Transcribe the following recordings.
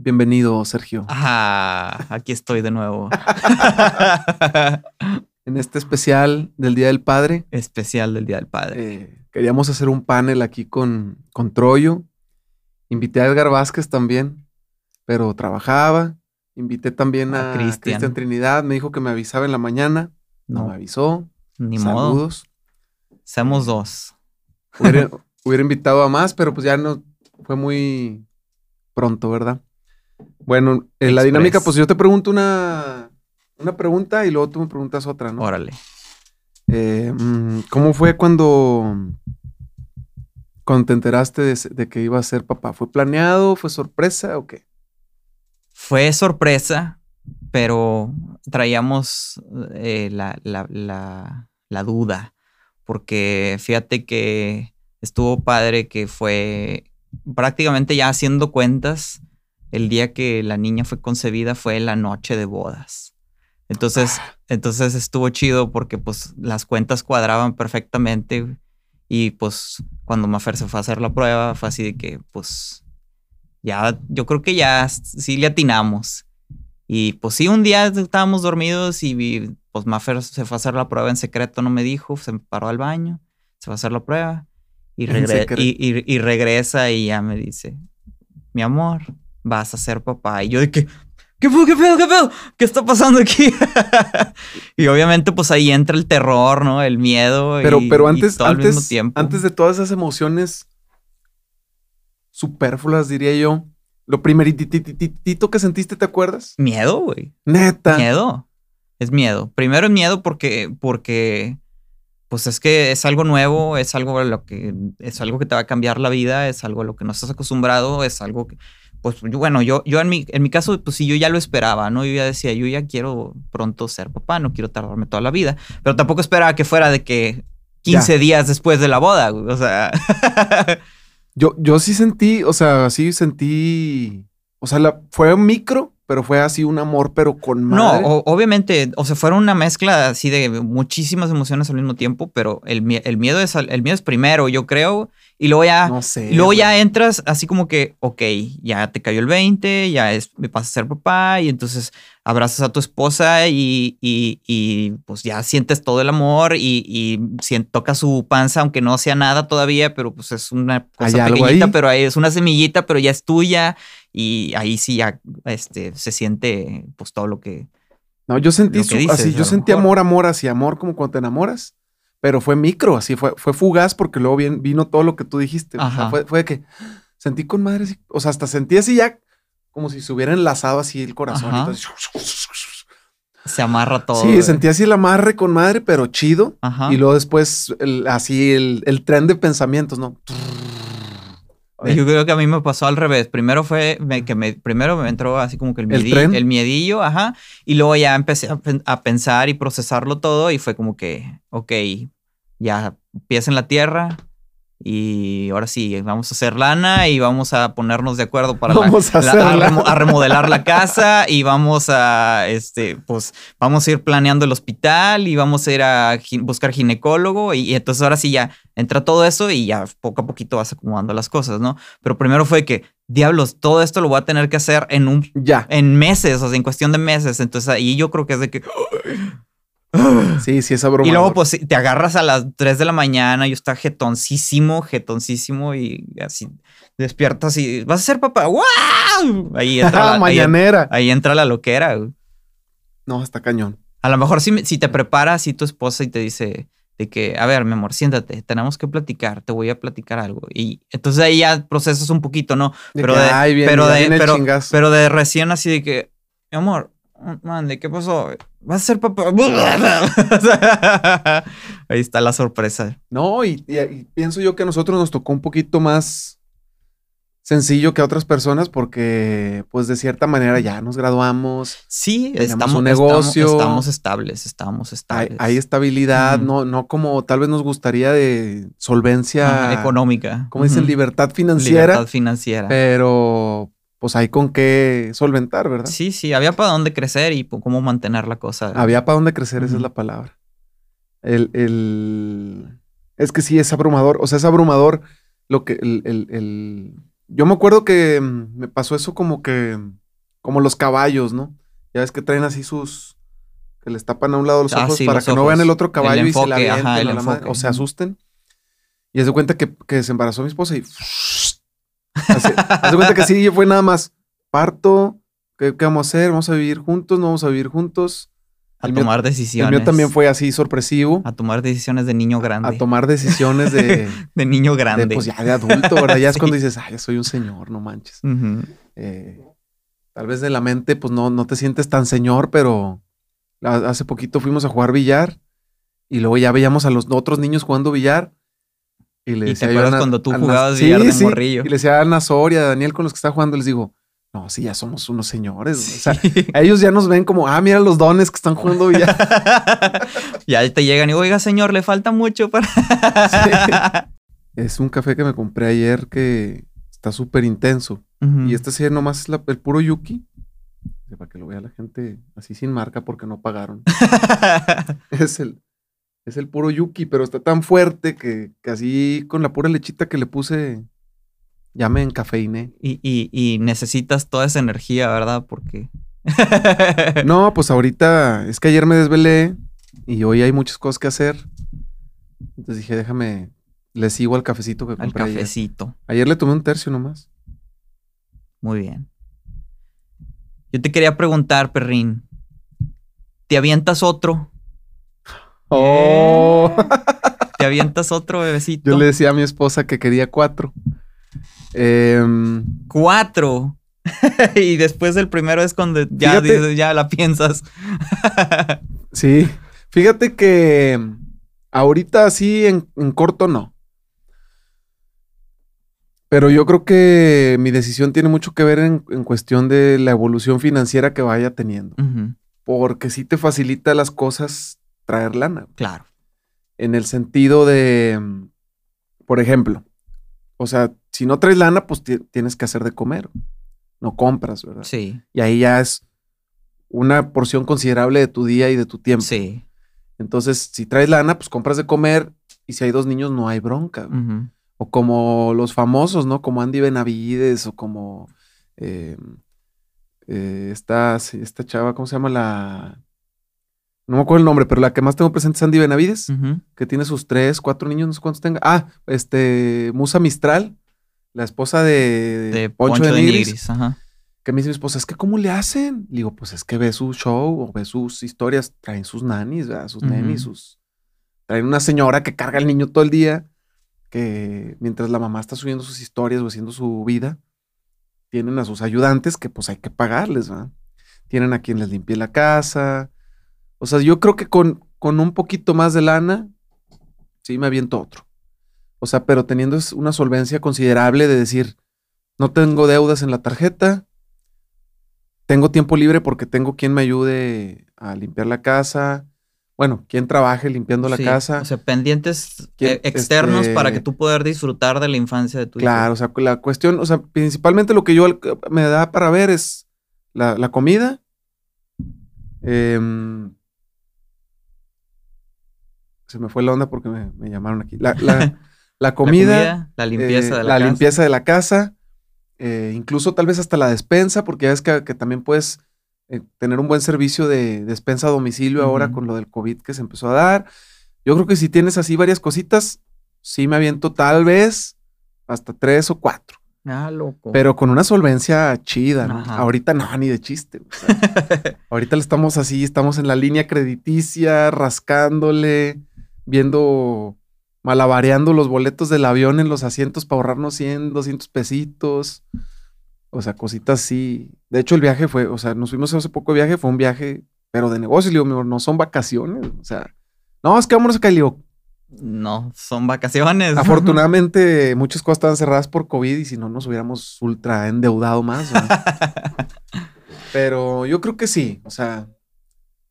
Bienvenido, Sergio. Ah, aquí estoy de nuevo. en este especial del Día del Padre. Especial del Día del Padre. Eh, queríamos hacer un panel aquí con, con Troyo. Invité a Edgar Vázquez también, pero trabajaba. Invité también a, Cristian Trinidad. Me dijo que me avisaba en la mañana. No, me avisó. Ni Saludos. modo. Somos dos. Hubiera, hubiera invitado a más, pero pues ya no fue muy pronto, ¿verdad? Bueno, en la dinámica, pues yo te pregunto una, una pregunta y luego tú me preguntas otra, ¿no? Órale. Eh, mm, ¿Cómo fue cuando, cuando te enteraste de, que iba a ser papá? ¿Fue planeado? ¿Fue sorpresa o qué? Fue sorpresa, pero traíamos eh, la, la duda, porque fíjate que estuvo padre que fue prácticamente ya haciendo cuentas el día que la niña fue concebida fue la noche de bodas. Entonces, ah. entonces estuvo chido porque pues las cuentas cuadraban perfectamente y pues cuando Mafer se fue a hacer la prueba fue así de que pues ya, yo creo que ya sí le atinamos. Y pues sí, un día estábamos dormidos y pues Mafer se fue a hacer la prueba en secreto, no me dijo, se paró al baño, se fue a hacer la prueba y, y regresa y ya me dice, mi amor, vas a ser papá. Y yo de que, ¿qué pedo, qué pedo, qué pedo? ¿Qué está pasando aquí? y obviamente pues ahí entra el terror, ¿no? El miedo. Pero, pero antes, antes, antes de todas esas emociones superfluas, diría yo, lo primeritito que sentiste, ¿te acuerdas? Miedo, güey. Neta. Miedo. Es miedo. Primero es miedo porque, porque, pues es que es algo nuevo, es algo lo que, es algo que te va a cambiar la vida, es algo a lo que no estás acostumbrado, es algo que, pues bueno, yo, yo en, mi, en mi caso, pues sí, yo ya lo esperaba, ¿no? Yo ya decía, yo ya quiero pronto ser papá, no quiero tardarme toda la vida, pero tampoco esperaba que fuera de que 15 días después de la boda, o sea. yo, yo sí sentí, o sea, sí sentí, o sea, la, fue un micro, pero fue así un amor, pero con madre. No, obviamente, o sea, fueron una mezcla así de muchísimas emociones al mismo tiempo, pero el, el, miedo, es, el miedo es primero, yo creo, y luego ya, no sé, luego ya entras así como que, ok, ya te cayó el 20, ya es, me pasas a ser papá, y entonces abrazas a tu esposa y, y, y pues ya sientes todo el amor y, y toca su panza, aunque no sea nada todavía, pero pues es una cosa pequeñita, pero ahí es una semillita, pero ya es tuya y ahí sí ya este, se siente pues todo lo que... No, yo sentí así, yo sentí amor, amor hacia amor, como cuando te enamoras, pero fue micro, así fue, fue fugaz porque luego vino todo lo que tú dijiste. O sea, fue, fue, que sentí con madre, o sea, hasta sentí así ya como si se hubiera enlazado así el corazón. se amarra todo. Sí, sentí así el amarre con madre, pero chido. Y luego después así el, el tren de pensamientos, ¿no? Yo creo que a mí me pasó al revés. Primero fue que me, primero me entró así como que el, miedillo, ¿El, miedillo, ajá. Y luego ya empecé a, pensar y procesarlo todo y fue como que, ok, ya pies en la tierra, y ahora sí, vamos a hacer lana y vamos a ponernos de acuerdo para a, remodelar la casa y vamos a, este, pues, vamos a ir planeando el hospital y vamos a ir a buscar ginecólogo y, entonces ahora sí ya entra todo eso y ya poco a poquito vas acomodando las cosas, ¿no? Pero primero fue que, diablos, todo esto lo voy a tener que hacer en un, ya, en meses, o sea, en cuestión de meses. Entonces ahí yo creo que es de que, Sí, sí, esa broma. Y luego, pues, te agarras a las 3 de la mañana y está jetoncísimo, jetoncísimo y así despiertas y vas a ser papá. ¡Wow! Ahí entra la mañanera. Ahí, entra la loquera. No, está cañón. A lo mejor si, si te preparas y tu esposa y te dice de que, a ver, mi amor, siéntate, tenemos que platicar, te voy a platicar algo. Y entonces ahí ya procesas un poquito, ¿no? pero, de, pero, de, pero de recién así de que, mi amor, mande, ¿qué pasó? ¿Vas a ser papá? Ahí está la sorpresa. No, y, pienso yo que a nosotros nos tocó un poquito más sencillo que a otras personas porque, pues, de cierta manera ya nos graduamos. Sí, estamos un negocio. Estamos, estables, estamos estables. Hay, estabilidad, no, no como tal vez nos gustaría de solvencia económica. Como dicen, libertad financiera. Libertad financiera. Pero pues hay con qué solventar, ¿verdad? Sí, sí, había para dónde crecer y cómo mantener la cosa. Había para dónde crecer, esa es la palabra. El, el, Es que sí, es abrumador, o sea, es abrumador lo que, el, el, yo me acuerdo que mm, me pasó eso como que, como los caballos, ¿no? Ya ves que traen así sus, que les tapan a un lado los ah, ojos para que no vean el otro caballo y se la avienten o se asusten. Y se cuenta que, que, se embarazó mi esposa y... Haz de cuenta que sí, fue nada más parto, ¿qué, vamos a hacer? ¿Vamos a vivir juntos? ¿No vamos a vivir juntos? A tomar decisiones. El mío también fue así sorpresivo. A tomar decisiones de niño grande. A tomar decisiones de... de niño grande. pues ya de adulto, ¿verdad? Ya es cuando dices, ay, ya soy un señor, no manches. Eh, tal vez de la mente, pues no, no te sientes tan señor, pero hace poquito fuimos a jugar billar y luego ya veíamos a los otros niños jugando billar. Y, le te acuerdas cuando tú jugabas billar de morrillo. Y le decía a Ana Soria, a Daniel con los que está jugando, les digo, no, sí, ya somos unos señores. O sea, ellos ya nos ven como, ah, mira los dones que están jugando ya. ya te llegan y, oiga, señor, le falta mucho para. Es un café que me compré ayer que está súper intenso. Y este sí nomás es el puro Yuki. Para que lo vea la gente así sin marca porque no pagaron. es el. Es el puro Yuki, pero está tan fuerte que, que así con la pura lechita que le puse ya me encafeiné. Y, y, y necesitas toda esa energía, ¿verdad? Porque. no, pues ahorita es que ayer me desvelé y hoy hay muchas cosas que hacer. Entonces dije, déjame, le sigo al cafecito que compré. Al cafecito. Ayer. le tomé un tercio nomás. Muy bien. Yo te quería preguntar, perrín. ¿Te avientas otro? Oh. ¿Te avientas otro bebecito? Yo le decía a mi esposa que quería cuatro. Em, Cuatro. y después el primero es cuando ya, ya la piensas. sí. Fíjate que ahorita así en, corto no. Pero yo creo que mi decisión tiene mucho que ver en, cuestión de la evolución financiera que vaya teniendo. Porque sí te facilita las cosas traer lana. Claro. En el sentido de, por ejemplo, o sea, si no traes lana, pues tienes que hacer de comer. No compras, ¿verdad? Sí. Y ahí ya es una porción considerable de tu día y de tu tiempo. Sí. Entonces, si traes lana, pues compras de comer y si hay dos niños no hay bronca. O como los famosos, ¿no? Como Andy Benavides o como eh, eh, esta, esta chava, ¿cómo se llama la no me acuerdo el nombre, pero la que más tengo presente es Andy Benavides, que tiene sus tres, cuatro niños, no sé cuántos tenga. Ah, este, Musa Mistral, la esposa de, de Poncho, de Nigris. Ajá. Que me dice mi esposa, es que ¿cómo le hacen? Le digo, pues es que ve su show o ve sus historias, traen sus nanis, ¿verdad? sus nenis, sus... Traen una señora que carga al niño todo el día, que mientras la mamá está subiendo sus historias o haciendo su vida, tienen a sus ayudantes que pues hay que pagarles, ¿verdad? Tienen a quien les limpie la casa, o sea, yo creo que con, con un poquito más de lana, sí me aviento otro. O sea, pero teniendo una solvencia considerable de decir, no tengo deudas en la tarjeta, tengo tiempo libre porque tengo quien me ayude a limpiar la casa, bueno, quien trabaje limpiando la casa. O sea, pendientes eh, externos para que este tú puedas disfrutar de la infancia de tu hijo. Claro, o sea, la cuestión, o sea, principalmente lo que yo me da para ver es la, comida, eh, se me fue la onda porque me, llamaron aquí. La, comida, la, limpieza de la, la casa. limpieza de la casa, eh, incluso tal vez hasta la despensa, porque ya ves que, también puedes eh, tener un buen servicio de despensa a domicilio ahora con lo del COVID que se empezó a dar. Yo creo que si tienes así varias cositas, sí me aviento tal vez hasta tres o cuatro. Ah, loco. Pero con una solvencia chida, ¿no? Ahorita no, ni de chiste. ahorita le estamos así, estamos en la línea crediticia, rascándole viendo, malabareando los boletos del avión en los asientos para ahorrarnos 100, 200 pesitos. O sea, cositas así. De hecho, el viaje fue, o sea, nos fuimos hace poco de viaje, fue un viaje, pero de negocio. Le digo, no son vacaciones. O sea, no, es que vámonos acá. Le digo, no, son vacaciones. Afortunadamente, muchas cosas estaban cerradas por COVID y si no, nos hubiéramos ultra endeudado más. Pero yo creo que sí. O sea,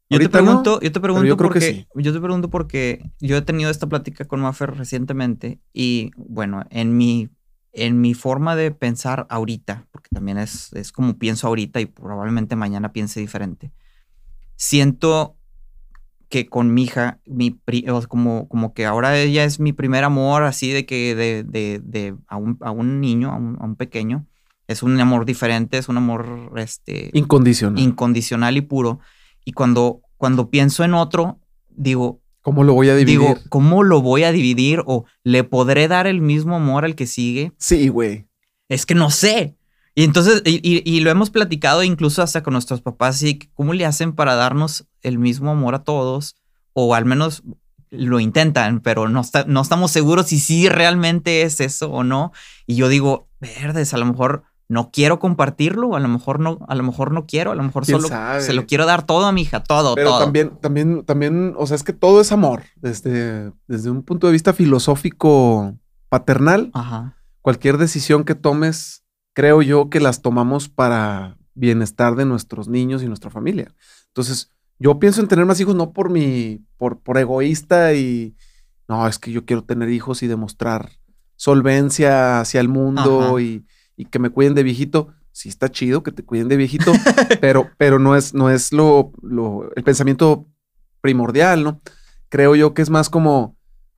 yo te pregunto, yo te pregunto porque yo te pregunto porque yo he tenido esta plática con Maffer recientemente y bueno, en mi en mi forma de pensar ahorita, porque también es, es como pienso ahorita y probablemente mañana piense diferente. Siento que con mi hija, mi como, como que ahora ella es mi primer amor, así de que de, de, de a, un, a, un, niño, a un, a un, pequeño. Es un amor diferente, es un amor este, incondicional. Incondicional y puro. Y cuando, cuando pienso en otro, digo, ¿Cómo lo voy a dividir? Digo, ¿cómo lo voy a dividir? ¿O le podré dar el mismo amor al que sigue? Sí, güey. Es que no sé. Y entonces, y, lo hemos platicado incluso hasta con nuestros papás, y ¿cómo le hacen para darnos el mismo amor a todos? O al menos lo intentan, pero no, no estamos seguros si sí realmente es eso o no. Y yo digo, verdes, a lo mejor no quiero compartirlo, a lo mejor no, a lo mejor no quiero, a lo mejor solo se lo quiero dar todo a mi hija, todo, Pero también, también, también, o sea, es que todo es amor. Desde, desde un punto de vista filosófico paternal, cualquier decisión que tomes, creo yo que las tomamos para bienestar de nuestros niños y nuestra familia. Entonces, yo pienso en tener más hijos no por mi, por, por egoísta y no, es que yo quiero tener hijos y demostrar solvencia hacia el mundo y y que me cuiden de viejito. Sí está chido que te cuiden de viejito, pero, pero no es, no es lo, lo, el pensamiento primordial, ¿no? Creo yo que es más como,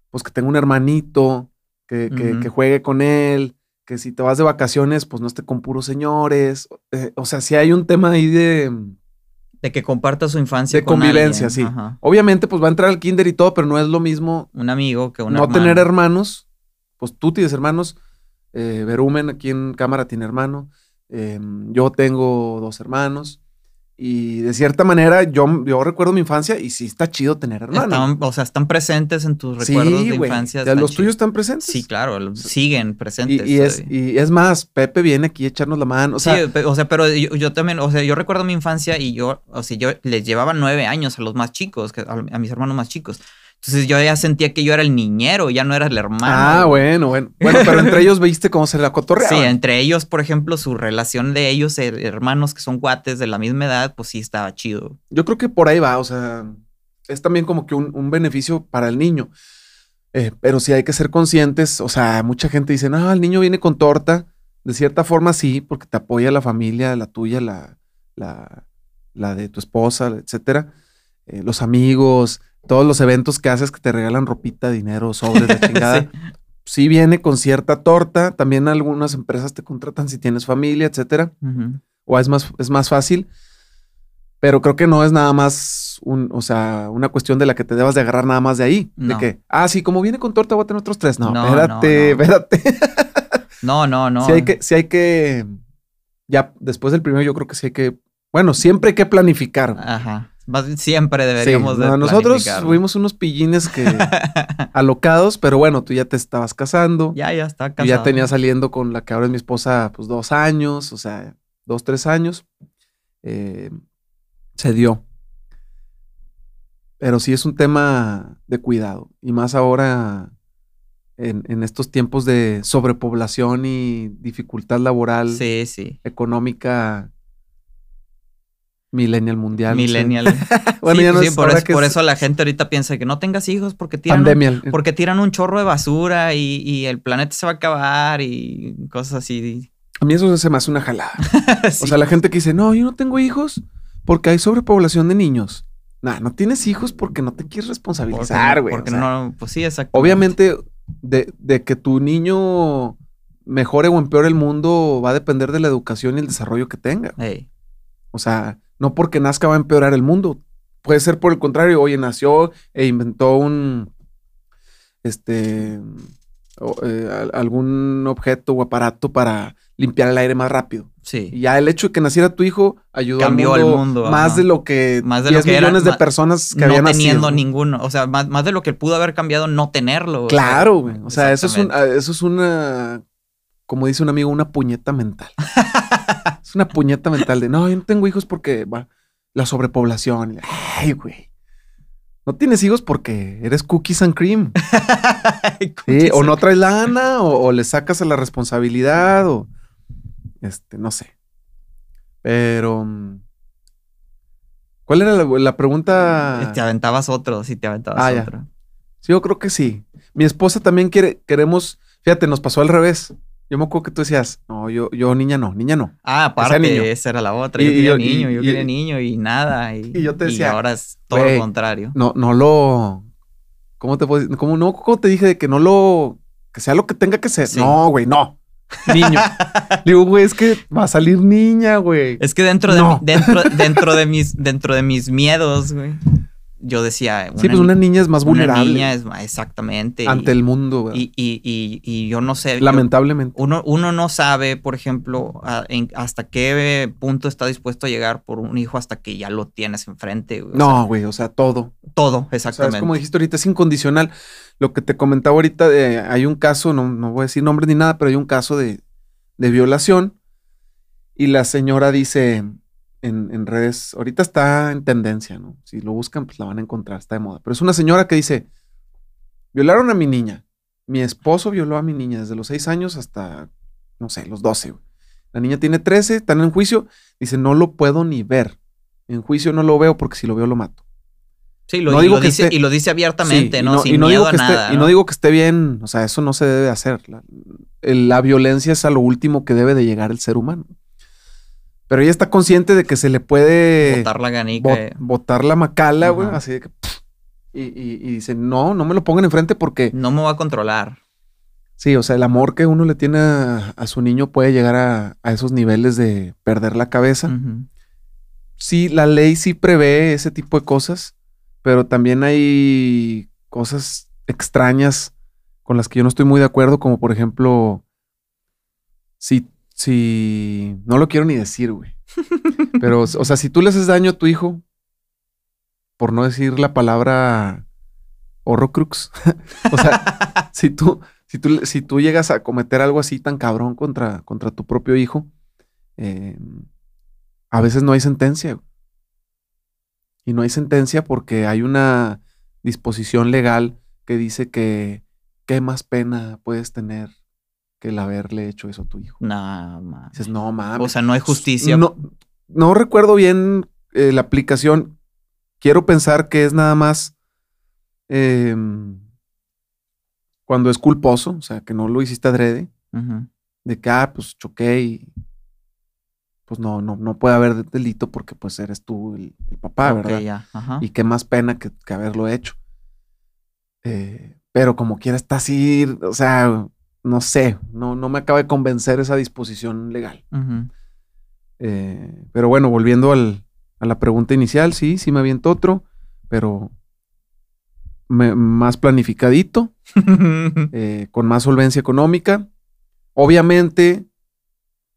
pues que tenga un hermanito, que, que, juegue con él, que si te vas de vacaciones, pues no esté con puros señores. Eh, o sea, si hay un tema ahí de... De que comparta su infancia. De convivencia, sí. Obviamente, pues va a entrar al kinder y todo, pero no es lo mismo. Un amigo que un No tener hermanos. Pues tú tienes hermanos eh, Verumen aquí en cámara tiene hermano. Em, yo tengo dos hermanos. Y de cierta manera, yo, yo recuerdo mi infancia y sí está chido tener hermanos. o sea, están presentes en tus recuerdos de infancia. ¿Los tuyos están presentes? Sí, claro, siguen presentes. Y, es, y, es, más, Pepe viene aquí a echarnos la mano. O sea, sí, o sea, pero yo, también, o sea, yo recuerdo mi infancia y yo, o sea, yo les llevaba nueve años a los más chicos, a mis hermanos más chicos. Entonces yo ya sentía que yo era el niñero, ya no era el hermano. Ah, bueno, bueno. Bueno, pero entre ellos viste cómo se la cotorreaba. Sí, entre ellos, por ejemplo, su relación de ellos, hermanos que son guates de la misma edad, pues sí estaba chido. Yo creo que por ahí va, o sea, es también como que un, beneficio para el niño. Eh, pero sí hay que ser conscientes, o sea, mucha gente dice, no, el niño viene con torta. De cierta forma sí, porque te apoya la familia, la tuya, la, la, la de tu esposa, etcétera. Eh, los amigos, todos los eventos que haces que te regalan ropita, dinero, sobres, de chingada. sí. viene con cierta torta. También algunas empresas te contratan si tienes familia, etcétera. O es más, es más fácil. Pero creo que no es nada más un, o sea, una cuestión de la que te debas de agarrar nada más de ahí. De que, ah, sí, como viene con torta, voy a tener otros tres. No, espérate, espérate. no, no, no. Sí hay que, sí hay que. Ya después del primero, yo creo que sí hay que. Bueno, siempre hay que planificar. Ajá siempre deberíamos de Nosotros fuimos unos pillines que alocados, pero bueno, tú ya te estabas casando. Ya, ya está casado. ya tenía saliendo con la que ahora es mi esposa, pues dos años, o sea, dos, tres años. Eh, se dio. Pero sí es un tema de cuidado. Y más ahora en, en estos tiempos de sobrepoblación y dificultad laboral, sí, sí. económica Millennial mundial. Millennial. bueno, ya no sí, por, eso, por eso, la gente ahorita piensa que no tengas hijos porque tiran, un, porque tiran un chorro de basura y, el planeta se va a acabar y cosas así. A mí eso se me hace una jalada. O sea, la gente que dice, no, yo no tengo hijos porque hay sobrepoblación de niños. Nah, no tienes hijos porque no te quieres responsabilizar, güey. Porque, no, pues sí, exacto. Obviamente, de, de que tu niño mejore o empeore el mundo va a depender de la educación y el desarrollo que tenga. O sea, no porque nazca va a empeorar el mundo. Puede ser por el contrario, oye, nació e inventó un, este, eh, algún objeto o aparato para limpiar el aire más rápido. Sí. Y ya el hecho de que naciera tu hijo ayudó Cambió al mundo, más de lo que más de 10 millones de personas que no habían teniendo ninguno, o sea, más, de lo que pudo haber cambiado no tenerlo. Claro, güey. O sea, eso es un, eso es una como dice un amigo, una puñeta mental. es una puñeta mental de, no, yo no tengo hijos porque va, la sobrepoblación. Ay, güey. No tienes hijos porque eres cookies and cream. sí, o no traes lana, o, le sacas a la responsabilidad, o este, no sé. Pero. Mm, ¿Cuál era la, pregunta? Te aventabas otro, sí, te aventabas ah, otro. Sí, yo creo que sí. Mi esposa también quiere, queremos, fíjate, nos pasó al revés. Yo me acuerdo que tú decías, no, yo, yo niña no, niña no. Ah, aparte, esa era la otra. Yo quería niño, yo quería niño y nada. Y, yo te decía. Y ahora es todo lo contrario. No, no lo. ¿Cómo te puedo decir? ¿Cómo, no, ¿Cómo te dije de que no lo. que sea lo que tenga que ser? No, güey, no. Niño. Digo, güey, es que va a salir niña, güey. Es que dentro de, dentro, dentro de mis, dentro de mis miedos, güey yo decía. sí, pues una niña es más vulnerable. Una niña es exactamente. Ante el mundo, y, y, y, yo no sé. Lamentablemente. uno, uno no sabe, por ejemplo, hasta qué punto está dispuesto a llegar por un hijo hasta que ya lo tienes enfrente. no, güey, o sea, todo. Todo, exactamente. es como dijiste ahorita, es incondicional. Lo que te comentaba ahorita, de, hay un caso, no, no voy a decir nombres ni nada, pero hay un caso de, de violación. Y la señora dice, en, redes, ahorita está en tendencia, ¿no? Si lo buscan, pues la van a encontrar, está de moda. Pero es una señora que dice, violaron a mi niña. Mi esposo violó a mi niña desde los 6 años hasta, no sé, los 12. La niña tiene 13, están en juicio. Dice, no lo puedo ni ver. En juicio no lo veo porque si lo veo lo mato. Sí, lo, digo dice, y lo dice abiertamente, ¿no? Sin miedo a nada. Y no digo que esté bien, o sea, eso no se debe hacer. la, violencia es a lo último que debe de llegar el ser humano. Pero ella está consciente de que se le puede. Botar la ganica. Eh. botar la macala, güey. Así de que. y, dice, no, no me lo pongan enfrente porque. No me va a controlar. Sí, o sea, el amor que uno le tiene a, su niño puede llegar a, esos niveles de perder la cabeza. Sí, la ley sí prevé ese tipo de cosas, pero también hay cosas extrañas con las que yo no estoy muy de acuerdo, como por ejemplo, si si no lo quiero ni decir, güey. Pero, o sea, si tú le haces daño a tu hijo, por no decir la palabra horrocrux, o sea, si tú, si tú, si tú llegas a cometer algo así tan cabrón contra, contra tu propio hijo, eh, a veces no hay sentencia. Y no hay sentencia porque hay una disposición legal que dice que qué más pena puedes tener que el haberle hecho eso a tu hijo. No, mames. Dices, no mames. O sea, no hay justicia. No, no recuerdo bien eh, la aplicación. Quiero pensar que es nada más em, cuando es culposo, o sea, que no lo hiciste adrede. De que, ah, pues choqué y pues no, no, no puede haber delito porque pues eres tú el, papá, ¿verdad? Y qué más pena que, haberlo hecho. Eh, pero como quiera está así, o sea, no sé, no, no me acaba de convencer esa disposición legal. Eh, pero bueno, volviendo al, a la pregunta inicial, sí, sí me aviento otro, pero más planificadito, eh, con más solvencia económica. Obviamente,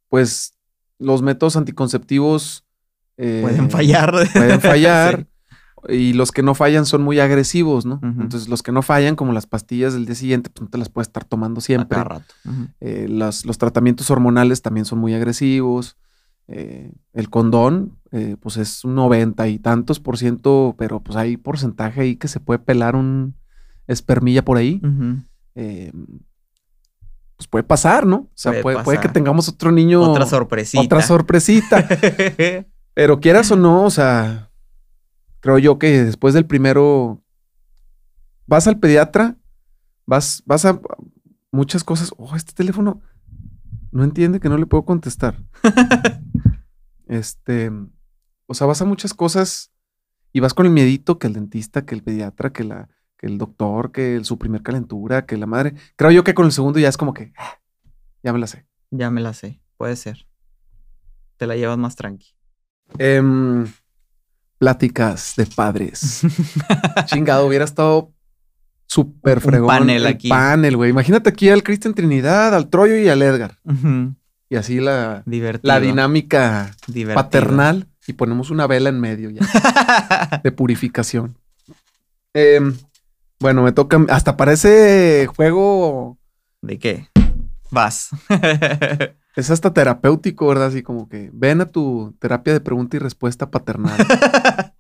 pues los métodos anticonceptivos eh, pueden fallar. Pueden fallar. Y los que no fallan son muy agresivos, ¿no? Entonces, los que no fallan, como las pastillas del día siguiente, pues no te las puedes estar tomando siempre. A rato. Eh, los tratamientos hormonales también son muy agresivos. Eh, el condón, eh, pues es un noventa y tantos por ciento, pero pues hay porcentaje ahí que se puede pelar un espermilla por ahí. pues puede pasar, ¿no? O sea, puede, puede, que tengamos otro niño. Otra sorpresita. Otra sorpresita. pero quieras o no, o sea creo yo que después del primero, vas al pediatra, vas, vas a muchas cosas. Oh, este teléfono no entiende que no le puedo contestar. este, o sea, vas a muchas cosas y vas con el miedito que el dentista, que el pediatra, que la, que el doctor, que el, su primer calentura, que la madre. Creo yo que con el segundo ya es como que ah, ya me la sé. Ya me la sé, puede ser. Te la llevas más tranqui. Eh, pláticas de padres. Chingado, hubiera estado súper fregón. Un panel aquí. Panel, güey. Imagínate aquí al Cristian Trinidad, al Troyo y al Edgar. Y así la, la dinámica paternal. Y ponemos una vela en medio ya. de purificación. Em, bueno, me toca. Hasta parece juego. ¿De qué? Vas. Es hasta terapéutico, ¿verdad? Así como que ven a tu terapia de pregunta y respuesta paternal.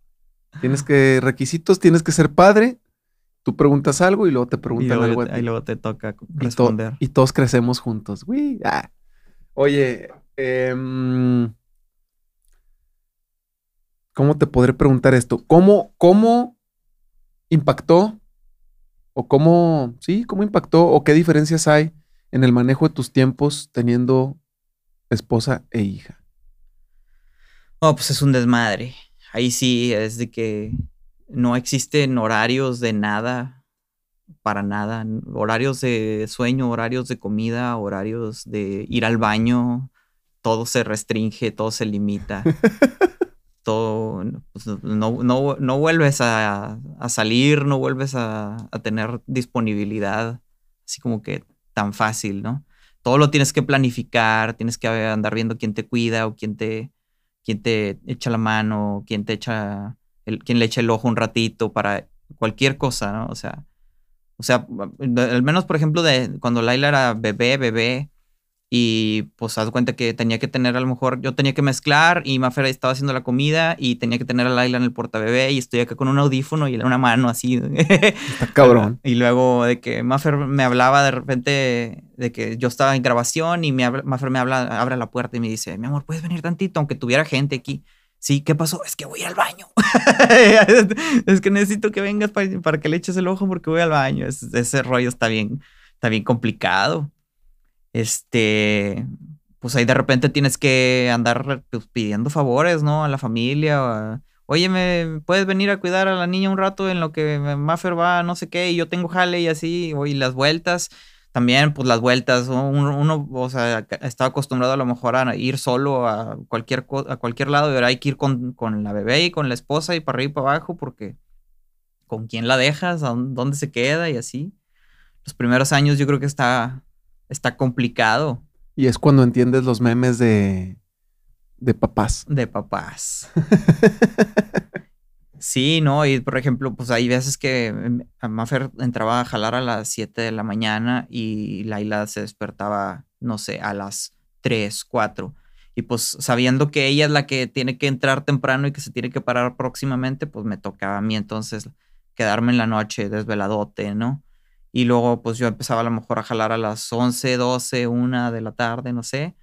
tienes que, requisitos, tienes que ser padre. Tú preguntas algo y luego te preguntan algo. Y luego te toca responder. Y, todos crecemos juntos. Uy, ah. Oye, em, ¿cómo te podré preguntar esto? ¿Cómo, cómo impactó o cómo, sí, cómo impactó o qué diferencias hay en el manejo de tus tiempos teniendo esposa e hija? Oh, pues es un desmadre. Ahí sí es de que no existen horarios de nada, para nada. Horarios de sueño, horarios de comida, horarios de ir al baño. Todo se restringe, todo se limita. todo, pues, no, no, vuelves a, salir, no vuelves a, a, tener disponibilidad, así como que tan fácil, ¿no? Todo lo tienes que planificar, tienes que andar viendo quién te cuida o quién te, quién te echa la mano, quién te echa, el, quién le echa el ojo un ratito para cualquier cosa, ¿no? O sea, o sea, al menos por ejemplo de cuando Laila era bebé, bebé, y pues haz cuenta que tenía que tener a lo mejor, yo tenía que mezclar y Mafer estaba haciendo la comida y tenía que tener a Laila en el portabebé y estoy acá con un audífono y una mano así. Está cabrón. y luego de que Mafer me hablaba de repente de que yo estaba en grabación y me, Mafer me habla, abre la puerta y me dice, mi amor, ¿puedes venir tantito aunque tuviera gente aquí? Sí, ¿qué pasó? Es que voy al baño. es que necesito que vengas para, que le eches el ojo porque voy al baño. ese rollo está bien, está bien complicado este, pues ahí de repente tienes que andar pues, pidiendo favores, ¿no? A la familia. Oye, ¿me puedes venir a cuidar a la niña un rato en lo que Maffer va, no sé qué, y yo tengo jale y así, y las vueltas. También, pues las vueltas, uno, o sea, estaba acostumbrado a lo mejor a ir solo a cualquier, a cualquier lado y ahora hay que ir con, con la bebé y con la esposa y para arriba y para abajo porque con quién la dejas, dónde se queda y así. Los primeros años yo creo que está, está complicado. Y es cuando entiendes los memes de, de papás. De papás. sí, ¿no? Y por ejemplo, pues hay veces que Maffer entraba a jalar a las 7 de la mañana y Laila se despertaba, no sé, a las 3, 4. Y pues sabiendo que ella es la que tiene que entrar temprano y que se tiene que parar próximamente, pues me tocaba a mí entonces quedarme en la noche desveladote, ¿no? Y luego, pues yo empezaba a lo mejor a jalar a las 11, 12, 1 de la tarde, no sé.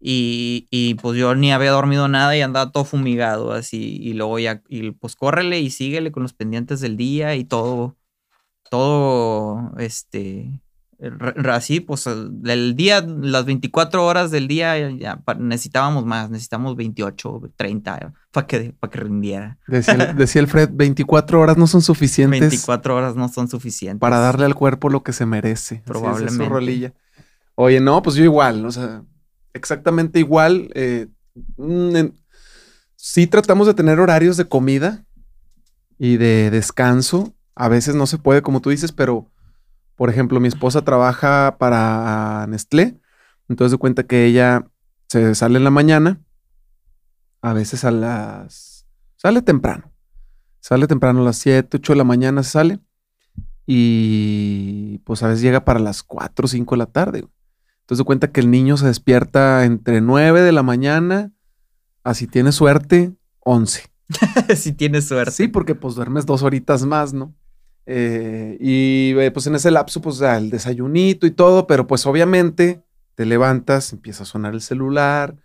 Y, y, pues yo ni había dormido nada y andaba todo fumigado así. Y luego ya, y pues córrele y síguele con los pendientes del día y todo, todo, este, así, pues el día, las 24 horas del día ya, necesitábamos más, necesitamos 28, 30 para que, para que rindiera. Decía, el Fred, 24 horas no son suficientes. 24 horas no son suficientes. Para darle al cuerpo lo que se merece. Probablemente. Oye, no, pues yo igual, o sea, exactamente igual. Eh, mm, sí tratamos de tener horarios de comida y de descanso. A veces no se puede, como tú dices, pero por ejemplo, mi esposa trabaja para Nestlé, entonces de cuenta que ella se sale en la mañana, a veces a las... sale temprano, sale temprano a las 7, 8 de la mañana se sale y pues a veces llega para las 4 o 5 de la tarde. Entonces de cuenta que el niño se despierta entre 9 de la mañana así tiene suerte, 11. si tiene suerte. Sí, porque pues duermes dos horitas más, ¿no? Eh, y eh, pues en ese lapso, pues el desayunito y todo, pero pues obviamente te levantas, empieza a sonar el celular,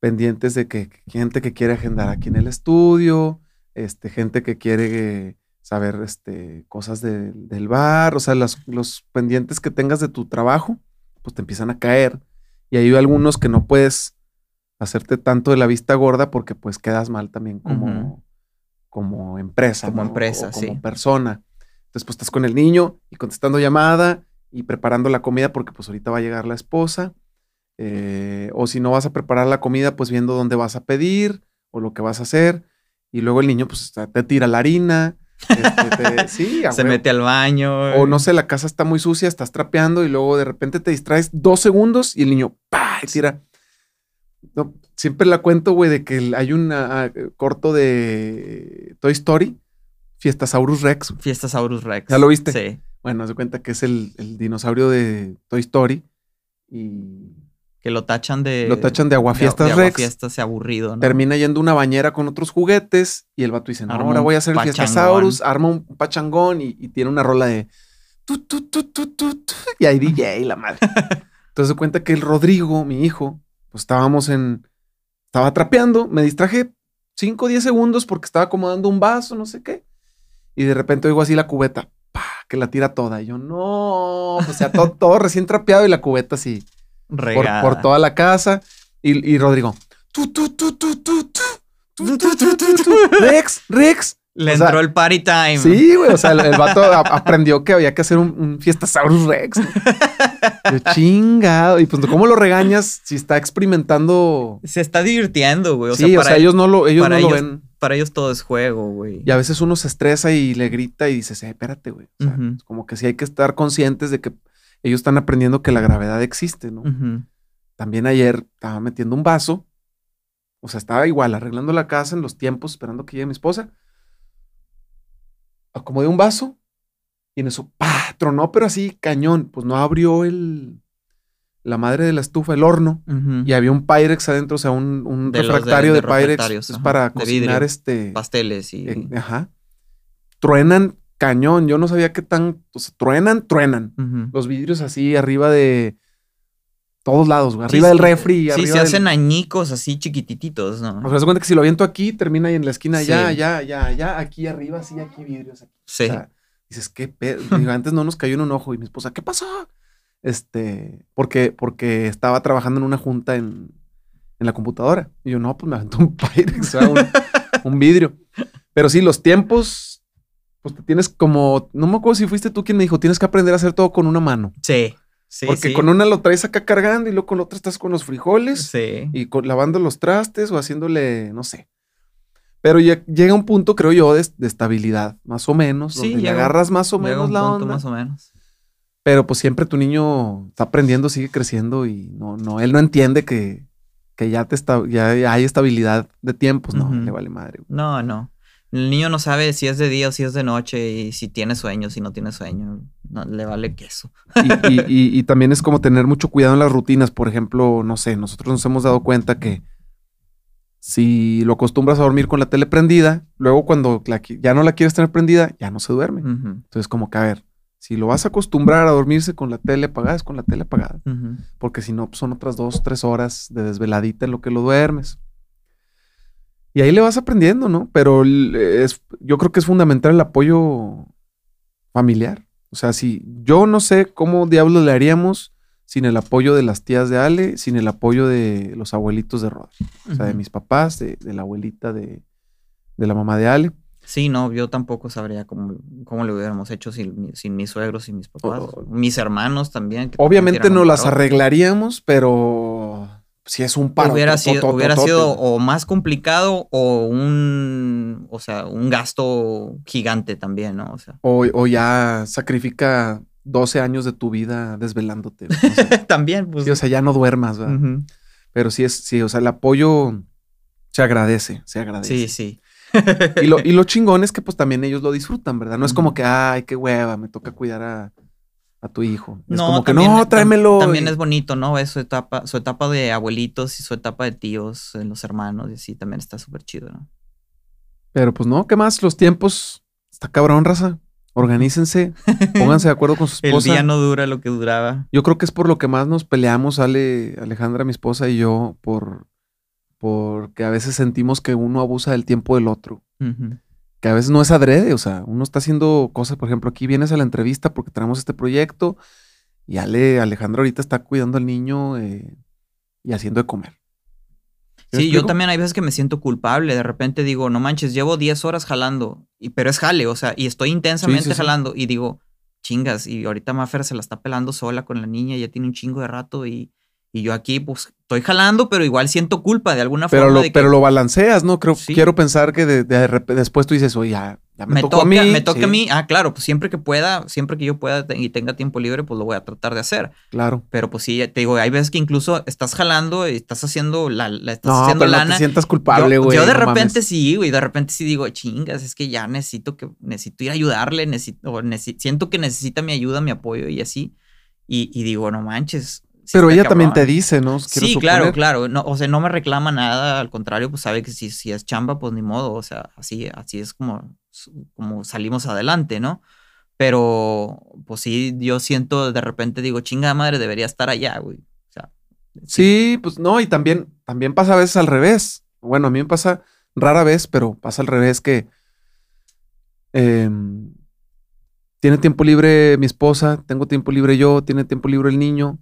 pendientes de que, gente que quiere agendar aquí en el estudio, este, gente que quiere saber este, cosas del bar, o sea, los pendientes que tengas de tu trabajo, pues te empiezan a caer. Y hay algunos que no puedes hacerte tanto de la vista gorda porque pues quedas mal también como, como empresa. Como empresa, como persona. Entonces, pues estás con el niño y contestando llamada y preparando la comida porque pues ahorita va a llegar la esposa. Eh, o si no vas a preparar la comida, pues viendo dónde vas a pedir o lo que vas a hacer. Y luego el niño pues te tira la harina. Este, sí, se mete al baño. O no sé, la casa está muy sucia, estás trapeando y luego de repente te distraes dos segundos y el niño ¡pah! tira. No, siempre la cuento, güey, de que hay un ah, corto de Toy Story, Fiestasaurus Rex. Fiestasaurus Rex. ¿Ya lo viste? Sí. Bueno, se cuenta que es el, dinosaurio de Toy Story y... Que lo tachan de... Lo tachan de aguafiestas de, de Rex. Aguafiestas aburrido, ¿no? Termina yendo a una bañera con otros juguetes y el vato dice, no, ahora voy a hacer el Fiestasaurus, arma un pachangón y, tiene una rola de... y ahí DJ la madre. Entonces se cuenta que el Rodrigo, mi hijo, pues estábamos en estaba trapeando, me distraje 5 o 10 segundos porque estaba acomodando un vaso, no sé qué. Y de repente oigo así la cubeta, que la tira toda. Y yo, no, o sea, todo, recién trapeado y la cubeta así por, por, toda la casa. Y, y Rodrigo, tú, tú, tú, tú, tú, tú, Rex, Rex. Le entró el party time. Sí, güey. O sea, el, vato aprendió que había que hacer un, fiesta Saurus Rex. Yo, chingado. Y pues, ¿cómo lo regañas si está experimentando? Se está divirtiendo, güey. O sí, sea, o sea, ellos no lo, ellos no lo ven. Para ellos todo es juego, güey. Y a veces uno se estresa y le grita y dices, eh, espérate, güey. O sea, como que sí hay que estar conscientes de que ellos están aprendiendo que la gravedad existe, ¿no? También ayer estaba metiendo un vaso. O sea, estaba igual, arreglando la casa en los tiempos, esperando que llegue mi esposa acomodé un vaso y en eso, ¡pah! Tronó, pero así, cañón. Pues no abrió el, la madre de la estufa, el horno, y había un Pyrex adentro, o sea, un, refractario de, Pyrex para cocinar este... Pasteles y... Eh, ajá. Truenan cañón, yo no sabía qué tan... O sea, truenan, truenan. Los vidrios así arriba de todos lados, güey. Arriba del refri. Sí, se hacen añicos así chiquitititos, ¿no? O sea, se cuenta que si lo aviento aquí, termina ahí en la esquina, ya, ya, ya, ya, aquí arriba, sí, aquí vidrios. Aquí. Sí. O sea, dices, ¿qué pedo? antes no nos cayó en un ojo y mi esposa, ¿qué pasó? Este, porque, porque estaba trabajando en una junta en, en la computadora. Y yo, no, pues me aventó un Pyrex, un, un vidrio. Pero sí, los tiempos, pues te tienes como, no me acuerdo si fuiste tú quien me dijo, tienes que aprender a hacer todo con una mano. Sí. Porque con una lo traes acá cargando y luego con la otra estás con los frijoles. Y lavando los trastes o haciéndole, no sé. Pero ya llega un punto, creo yo, de, estabilidad, más o menos. Sí, donde le agarras más o menos la onda. Más o menos. Pero pues siempre tu niño está aprendiendo, sigue creciendo y no, no, él no entiende que, que ya te está, ya hay estabilidad de tiempos, no, le vale madre. No, no. El niño no sabe si es de día o si es de noche y si tiene sueño, si no tiene sueño. No, le vale queso. Y, y, también es como tener mucho cuidado en las rutinas. Por ejemplo, no sé, nosotros nos hemos dado cuenta que si lo acostumbras a dormir con la tele prendida, luego cuando ya no la quieres tener prendida, ya no se duerme. Entonces, como que a ver, si lo vas a acostumbrar a dormirse con la tele apagada, es con la tele apagada. Porque si no, pues son otras dos, tres horas de desveladita en lo que lo duermes. Y ahí le vas aprendiendo, ¿no? Pero es, yo creo que es fundamental el apoyo familiar. O sea, si yo no sé cómo diablos le haríamos sin el apoyo de las tías de Ale, sin el apoyo de los abuelitos de Rod. O sea, de mis papás, de, la abuelita de, la mamá de Ale. Sí, no, yo tampoco sabría cómo, cómo le hubiéramos hecho sin, sin mis suegros y mis papás. mis hermanos también. obviamente no las arreglaríamos, pero si es un paro. Hubiera sido, hubiera sido o más complicado o un, o sea, un gasto gigante también, ¿no? O, sea. o, ya sacrifica 12 años de tu vida desvelándote. también, pues. Sí, o sea, ya no duermas, ¿verdad? Pero sí es, sí, o sea, el apoyo se agradece, se agradece. Sí, sí. y, lo, y lo chingón es que pues también ellos lo disfrutan, ¿verdad? No es como que, ay, qué hueva, me toca cuidar a, a tu hijo. Es no, como que no, tráemelo. También es bonito, ¿no? Es su etapa, su etapa de abuelitos y su etapa de tíos, en los hermanos, y así también está súper chido, ¿no? Pero pues no, ¿qué más? Los tiempos, está cabrón, raza. Organícense, pónganse de acuerdo con su esposa. El día no dura lo que duraba. Yo creo que es por lo que más nos peleamos, Ale, Alejandra, mi esposa y yo, por porque a veces sentimos que uno abusa del tiempo del otro que a veces no es adrede, o sea, uno está haciendo cosas, por ejemplo, aquí vienes a la entrevista porque tenemos este proyecto y Ale, Alejandro ahorita está cuidando al niño eh, y haciendo de comer. Sí, yo también hay veces que me siento culpable, de repente digo, no manches, llevo 10 horas jalando, y, pero es jale, o sea, y estoy intensamente jalando y digo, chingas, y ahorita Maffer se la está pelando sola con la niña, ya tiene un chingo de rato y y yo aquí, pues, estoy jalando, pero igual siento culpa de alguna pero forma. Lo, Pero lo balanceas, ¿no? Creo, Quiero pensar que de, después tú dices, oye, ya, me, toca a mí. Me toca a mí. Ah, claro, pues siempre que pueda, siempre que yo pueda y tenga tiempo libre, pues lo voy a tratar de hacer. Claro. Pero pues sí, te digo, hay veces que incluso estás jalando y estás haciendo la, estás no, haciendo lana. No te sientas culpable, güey. Yo, de repente sí, güey, de repente sí digo, chingas, es que ya necesito que, necesito ir a ayudarle, necesito, siento que necesita mi ayuda, mi apoyo y así. Y, y digo, no manches, pero ella también te dice, ¿no? sí, claro, claro. No, o sea, no me reclama nada, al contrario, pues sabe que si, si es chamba, pues ni modo. O sea, así, así es como, como salimos adelante, ¿no? Pero, pues sí, yo siento, de repente digo, chinga madre, debería estar allá, güey. O sea. Sí, pues no, y también, también pasa a veces al revés. Bueno, a mí me pasa rara vez, pero pasa al revés que. Em, tiene tiempo libre mi esposa, tengo tiempo libre yo, tiene tiempo libre el niño,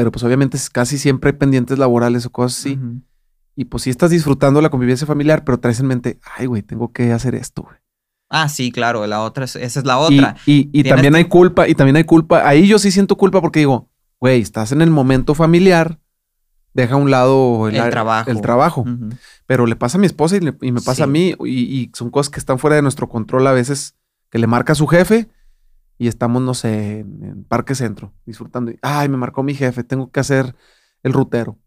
pero pues obviamente casi siempre hay pendientes laborales o cosas así. Y pues sí estás disfrutando la convivencia familiar, pero traes en mente, ay, güey, tengo que hacer esto, güey. Ah, sí, claro, la otra, esa es la otra. Y, también hay culpa, y también hay culpa. Ahí yo sí siento culpa porque digo, güey, estás en el momento familiar, deja a un lado el, trabajo. El trabajo. Pero le pasa a mi esposa y, me pasa a mí, y, son cosas que están fuera de nuestro control a veces, que le marca a su jefe y estamos, no sé, en, Parque Centro, disfrutando. Ay, me marcó mi jefe, tengo que hacer el rutero.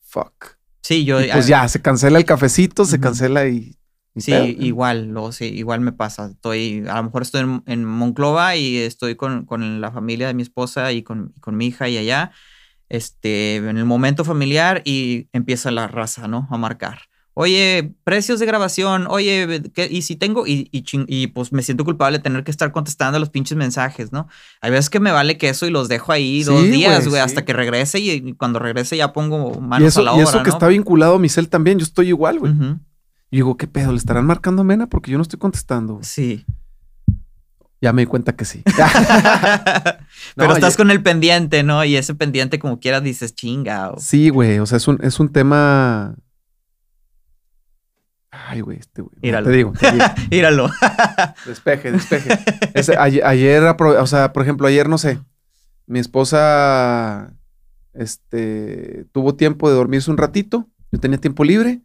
Fuck. Sí, yo. pues ya, se cancela el cafecito, se cancela y Sí, igual, lo, sí, igual me pasa. Estoy, a lo mejor estoy en, Monclova y estoy con, la familia de mi esposa y con, mi hija y allá, este, en el momento familiar y empieza la raza, ¿no? A marcar. Oye, precios de grabación, oye, y si tengo, y, y, pues me siento culpable de tener que estar contestando los pinches mensajes, ¿no? Hay veces que me vale que eso y los dejo ahí dos días, güey, hasta que regrese y, cuando regrese ya pongo manos a la obra. Y eso que está vinculado a mi cel también, yo estoy igual, güey. Y digo, ¿qué pedo? ¿Le estarán marcando a Mena? Porque yo no estoy contestando. Sí. Ya me di cuenta que sí. Pero estás con el pendiente, ¿no? Y ese pendiente, como quieras, dices chinga. Sí, güey. O sea, es un, es un tema. Ay, güey, este güey. Te digo. Íralo. despeje, despeje. ayer, ayer, o sea, por ejemplo, ayer, no sé, mi esposa este, tuvo tiempo de dormirse un ratito. Yo tenía tiempo libre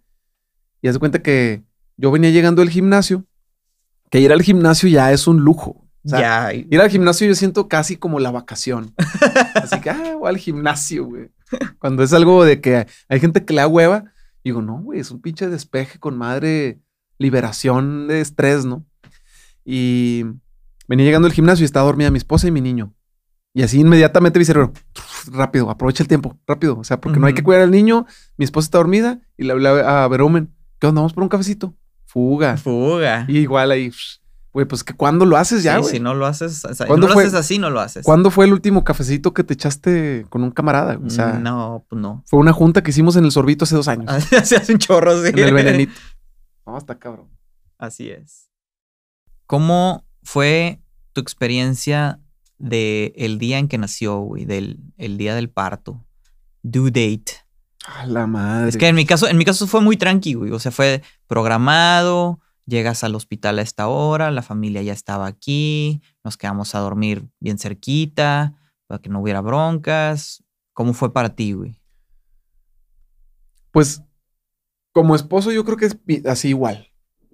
y haz de cuenta que yo venía llegando al gimnasio, que ir al gimnasio ya es un lujo. ya. Ir al gimnasio yo siento casi como la vacación. Así que, ah, voy al gimnasio, güey. Cuando es algo de que hay gente que le da hueva, digo, no, güey, es un pinche despeje con madre liberación de estrés, ¿no? Y venía llegando al gimnasio y estaba dormida mi esposa y mi niño. Y así inmediatamente mi cerebro, rápido, aprovecha el tiempo, rápido. O sea, porque no hay que cuidar al niño, mi esposa está dormida y le hablé a Verumen. ¿Qué onda? ¿Vamos por un cafecito? Fuga. Fuga. Y igual ahí, güey, pues que cuando lo haces ya, güey. si no lo haces, no lo haces así, no lo haces. ¿Cuándo fue el último cafecito que te echaste con un camarada? O sea, no, pues no. Fue una junta que hicimos en el sorbito hace dos años. Se hace un chorro, sí. En el venenito. No, está cabrón. Así es. ¿Cómo fue tu experiencia de el día en que nació, güey? Del el día del parto. Due date. A la madre. Es que en mi caso, en mi caso fue muy tranqui, güey. O sea, fue programado, llegas al hospital a esta hora, la familia ya estaba aquí, nos quedamos a dormir bien cerquita, para que no hubiera broncas. ¿Cómo fue para ti, güey? Pues, como esposo, yo creo que es así igual.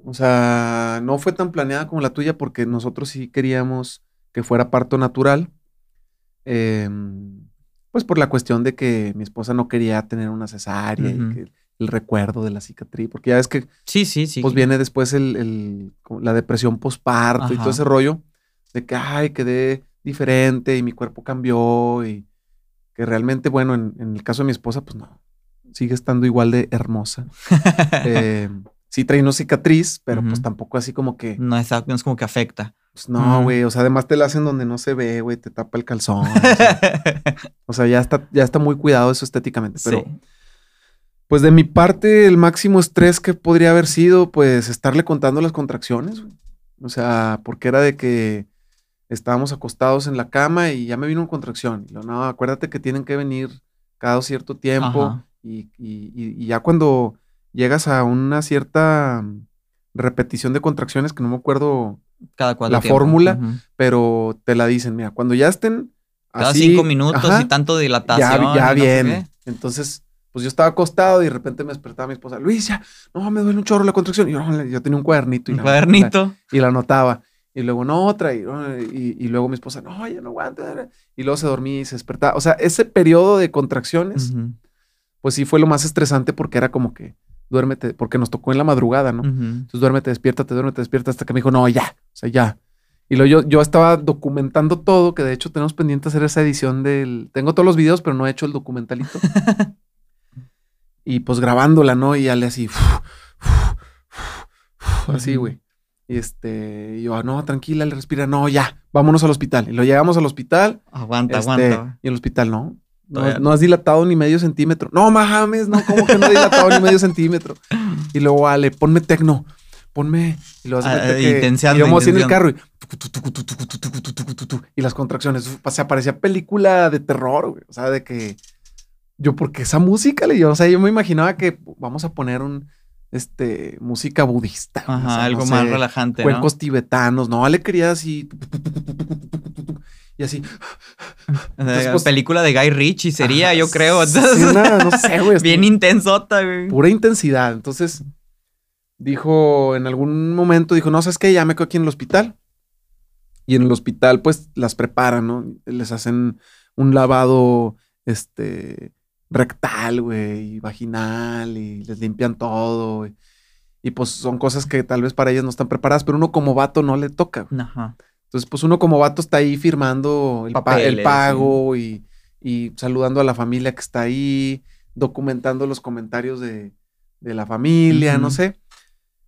O sea, no fue tan planeada como la tuya porque nosotros sí queríamos que fuera parto natural. Eh, pues por la cuestión de que mi esposa no quería tener una cesárea y que el recuerdo de la cicatriz, porque ya ves que sí, sí, sí. Pues viene después el, la depresión posparto y todo ese rollo de que, ay, quedé diferente y mi cuerpo cambió y que realmente, bueno, en, el caso de mi esposa, pues no, sigue estando igual de hermosa. eh, sí trae una cicatriz, pero pues tampoco así como que... No es, no es como que afecta. Pues no, güey. O sea, además te la hacen donde no se ve, güey. Te tapa el calzón. o, sea, ya está, ya está muy cuidado eso estéticamente. Pero, pues de mi parte, el máximo estrés que podría haber sido, pues, estarle contando las contracciones, güey. O sea, porque era de que estábamos acostados en la cama y ya me vino una contracción. Y lo, no, acuérdate que tienen que venir cada cierto tiempo. Y, y, ya cuando llegas a una cierta repetición de contracciones, que no me acuerdo cada la fórmula, pero te la dicen, mira, cuando ya estén Cada cinco minutos y tanto dilatación. Ya, ya viene. Entonces, pues yo estaba acostado y de repente me despertaba mi esposa, Luis, ya, no, me duele un chorro la contracción. Y yo, tenía un cuadernito. Y un cuadernito. y la anotaba. Y luego no otra, y, y, luego mi esposa, no, ya no aguanta. Y luego se dormía y se despertaba. O sea, ese periodo de contracciones, pues sí fue lo más estresante porque era como que duérmete, porque nos tocó en la madrugada, ¿no? Entonces duérmete, despiértate, duérmete, despierta, hasta que me dijo, no, ya, o sea, ya. Y luego yo, yo estaba documentando todo, que de hecho tenemos pendiente hacer esa edición del... Tengo todos los videos, pero no he hecho el documentalito. y pues grabándola, ¿no? Y le así, así, güey. Y este, yo, no, tranquila, le respira, no, ya, vámonos al hospital. Y lo llegamos al hospital. Aguanta, este, aguanta. Y el hospital, no, no, has dilatado ni medio centímetro. No, mames, no, ¿cómo que no he dilatado ni medio centímetro? Y luego, vale, ponme tecno, ponme. Y lo vas a meter que, y vamos en el carro y, y las contracciones. Se aparecía película de terror, güey. O sea, de que yo, porque esa música le o sea, yo me imaginaba que vamos a poner un este, música budista. Ajá, algo más relajante. Cuencos tibetanos. No, le quería así. Y así. Pues, película de Guy Ritchie sería, yo creo. no sé, güey. Bien intensota, güey. Pura intensidad. Entonces, dijo, en algún momento, dijo, no, ¿sabes qué? Ya me quedo aquí en el hospital. Y en el hospital, pues, las preparan, ¿no? Les hacen un lavado, este, rectal, güey, vaginal, y les limpian todo. Y pues son cosas que tal vez para ellas no están preparadas, pero uno como vato no le toca. Ajá. Entonces, pues uno como vato está ahí firmando el, pago y, saludando a la familia que está ahí, documentando los comentarios de, la familia, no sé.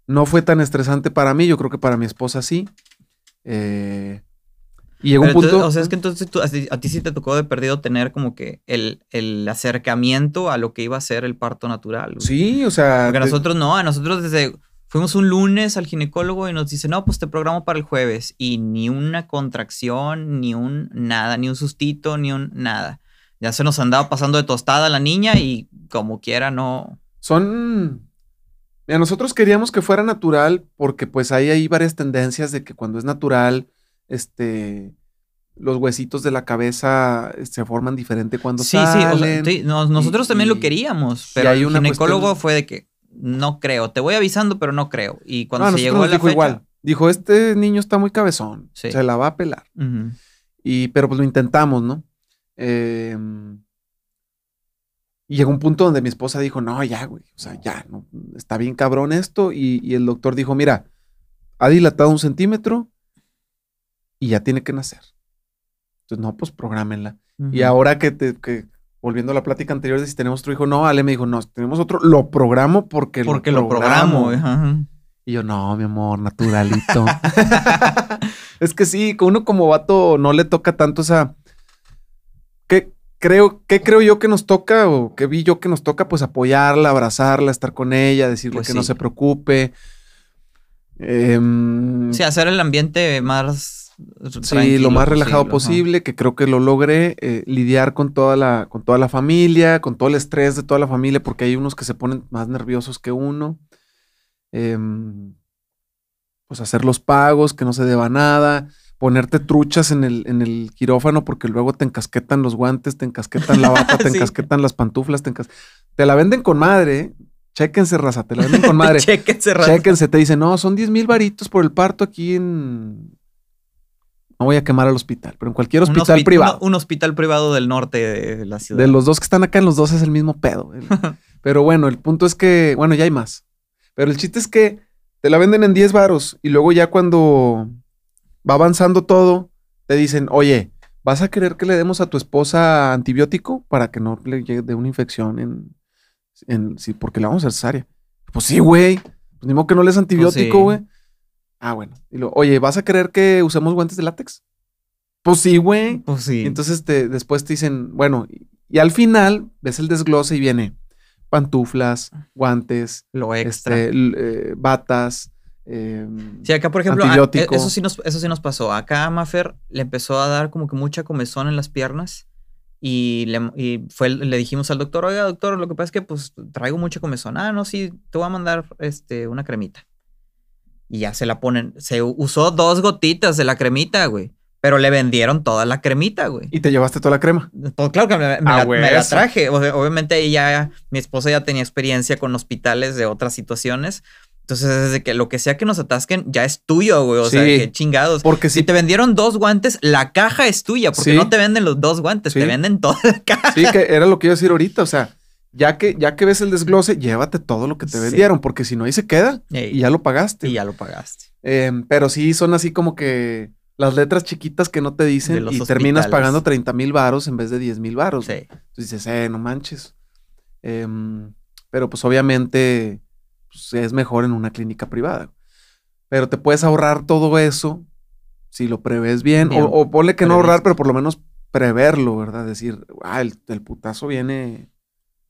No fue tan estresante para mí, yo creo que para mi esposa sí. Eh, y llegó un punto. o sea, es que entonces a, ti, sí te tocó de perdido tener como que el, el, acercamiento a lo que iba a ser el parto natural. Sí, o sea. Porque a nosotros no, a nosotros desde. Fuimos un lunes al ginecólogo y nos dice, no, pues te programo para el jueves. Y ni una contracción, ni un nada, ni un sustito, ni un nada. Ya se nos andaba pasando de tostada la niña y como quiera no. Son. Mira, nosotros queríamos que fuera natural porque pues hay ahí varias tendencias de que cuando es natural este, los huesitos de la cabeza eh, se forman diferente cuando sí, salen. Sí, sí, nosotros también lo queríamos, pero el ginecólogo fue de que no creo, te voy avisando, pero no creo. Y cuando se llegó la dijo igual, dijo, este niño está muy cabezón, se la va a pelar. Y, pero pues lo intentamos, ¿no? Em, y llegó un punto donde mi esposa dijo, no, ya, güey, o sea, ya, no, está bien cabrón esto. Y, y el doctor dijo, mira, ha dilatado un centímetro, y ya tiene que nacer. Entonces, no, pues prográmenla. Y ahora que, te, que, volviendo a la plática anterior de si tenemos otro hijo, no, Ale me dijo, no, tenemos otro, lo programo porque, porque lo programo. Y yo, no, mi amor, naturalito. es que sí, uno como vato no le toca tanto esa... ¿Qué creo, qué creo yo que nos toca o qué vi yo que nos toca? Pues apoyarla, abrazarla, estar con ella, decirle pues que no se preocupe. Em, sí, hacer el ambiente más Sí, lo más relajado posible, que creo que lo logré, eh, lidiar con toda, la, con toda la familia, con todo el estrés de toda la familia, porque hay unos que se ponen más nerviosos que uno. Em, pues hacer los pagos, que no se deba nada, ponerte truchas en el, en el quirófano, porque luego te encasquetan los guantes, te encasquetan la bata, te encasquetan las pantuflas, te, te la venden con madre, ¿eh? Chéquense, raza, te la venden con madre. Chéquense, raza. Chéquense, te dicen, no, son 10 mil varitos por el parto aquí en no voy a quemar al hospital, pero en cualquier hospital privado. Un, hospital privado del norte de la ciudad. De los dos que están acá, en los dos es el mismo pedo. pero bueno, el punto es que, bueno, ya hay más. Pero el chiste es que te la venden en 10 varos y luego ya cuando va avanzando todo, te dicen, oye, ¿vas a querer que le demos a tu esposa antibiótico para que no le llegue una infección en, en sí, porque le vamos a hacer cesárea? Pues sí, güey. Pues ni modo que no le es pues antibiótico, güey. Ah, bueno. Y lo, oye, ¿vas a querer que usemos guantes de látex? Pues sí, güey. Pues sí. entonces te, después te dicen, bueno, y, al final ves el desglose y viene pantuflas, guantes, lo extra, este, eh, batas. Em, sí, acá por ejemplo, ah, e, eso, sí nos, eso sí nos pasó. Acá a Maffer le empezó a dar como que mucha comezón en las piernas y le, y fue, le dijimos al doctor, oiga doctor, lo que pasa es que pues traigo mucha comezón. Ah, no, sí, te voy a mandar este, una cremita y ya se la ponen. Se usó dos gotitas de la cremita, güey. Pero le vendieron toda la cremita, güey. ¿Y te llevaste toda la crema? Pues claro que me, la, traje. obviamente ella, mi esposa ya tenía experiencia con hospitales de otras situaciones. Entonces, desde que lo que sea que nos atasquen, ya es tuyo, güey. O sea, que chingados. Porque si, te vendieron dos guantes, la caja es tuya, porque no te venden los dos guantes, te venden toda la caja. Sí, que era lo que iba a decir ahorita. O sea, ya que, ya que ves el desglose, llévate todo lo que te vendieron, porque si no ahí se queda y ya lo pagaste. Y ya lo pagaste. Em, pero sí son así como que las letras chiquitas que no te dicen y terminas pagando 30 mil varos en vez de 10 mil varos. Sí. Entonces dices, eh, no manches. Em, pero pues obviamente pues, es mejor en una clínica privada. Pero te puedes ahorrar todo eso si lo prevés bien. O, o, ponle que no ahorrar, pero por lo menos preverlo, ¿verdad? Decir, ah, el putazo viene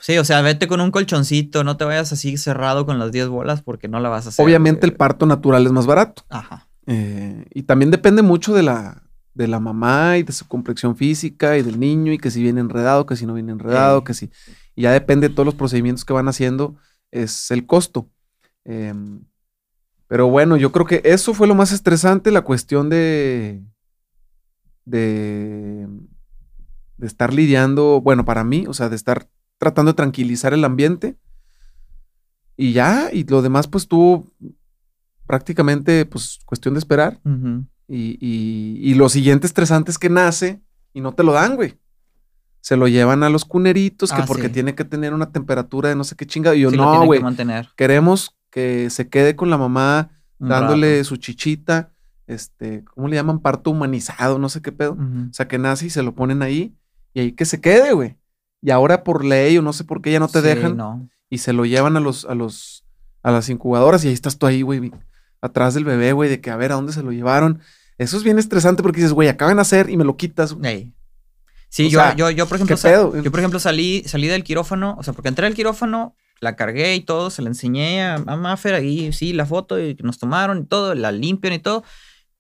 Sí, o sea, vete con un colchoncito, no te vayas así cerrado con las 10 bolas porque no la vas a hacer. Obviamente el parto natural es más barato. Ajá. Eh, y también depende mucho de la, de la mamá y de su complexión física y del niño y que si viene enredado, que si no viene enredado, que si... Y ya depende de todos los procedimientos que van haciendo, es el costo. Em, pero bueno, yo creo que eso fue lo más estresante, la cuestión de, de, de estar lidiando, bueno, para mí, o sea, de estar tratando de tranquilizar el ambiente. Y ya, y lo demás pues tuvo prácticamente pues cuestión de esperar. y, y, lo siguiente estresante es que nace y no te lo dan, güey. Se lo llevan a los cuneritos, que ah, porque tiene que tener una temperatura de no sé qué chinga. Y yo, no, güey. Queremos que se quede con la mamá dándole su chichita, este, ¿cómo le llaman? Parto humanizado, no sé qué pedo. O sea, que nace y se lo ponen ahí y ahí que se quede, güey. Y ahora por ley o no sé por qué ya no te dejan. Y se lo llevan a los, a los, a las incubadoras y ahí estás tú ahí, güey, atrás del bebé, güey, de que a ver a dónde se lo llevaron. Eso es bien estresante porque dices, güey, acaban de hacer y me lo quitas. Sí, yo, yo, yo, por ejemplo, yo, por ejemplo, salí, salí del quirófano, o sea, porque entré al quirófano, la cargué y todo, se la enseñé a, a Maffer ahí, sí, la foto y nos tomaron y todo, la limpian y todo.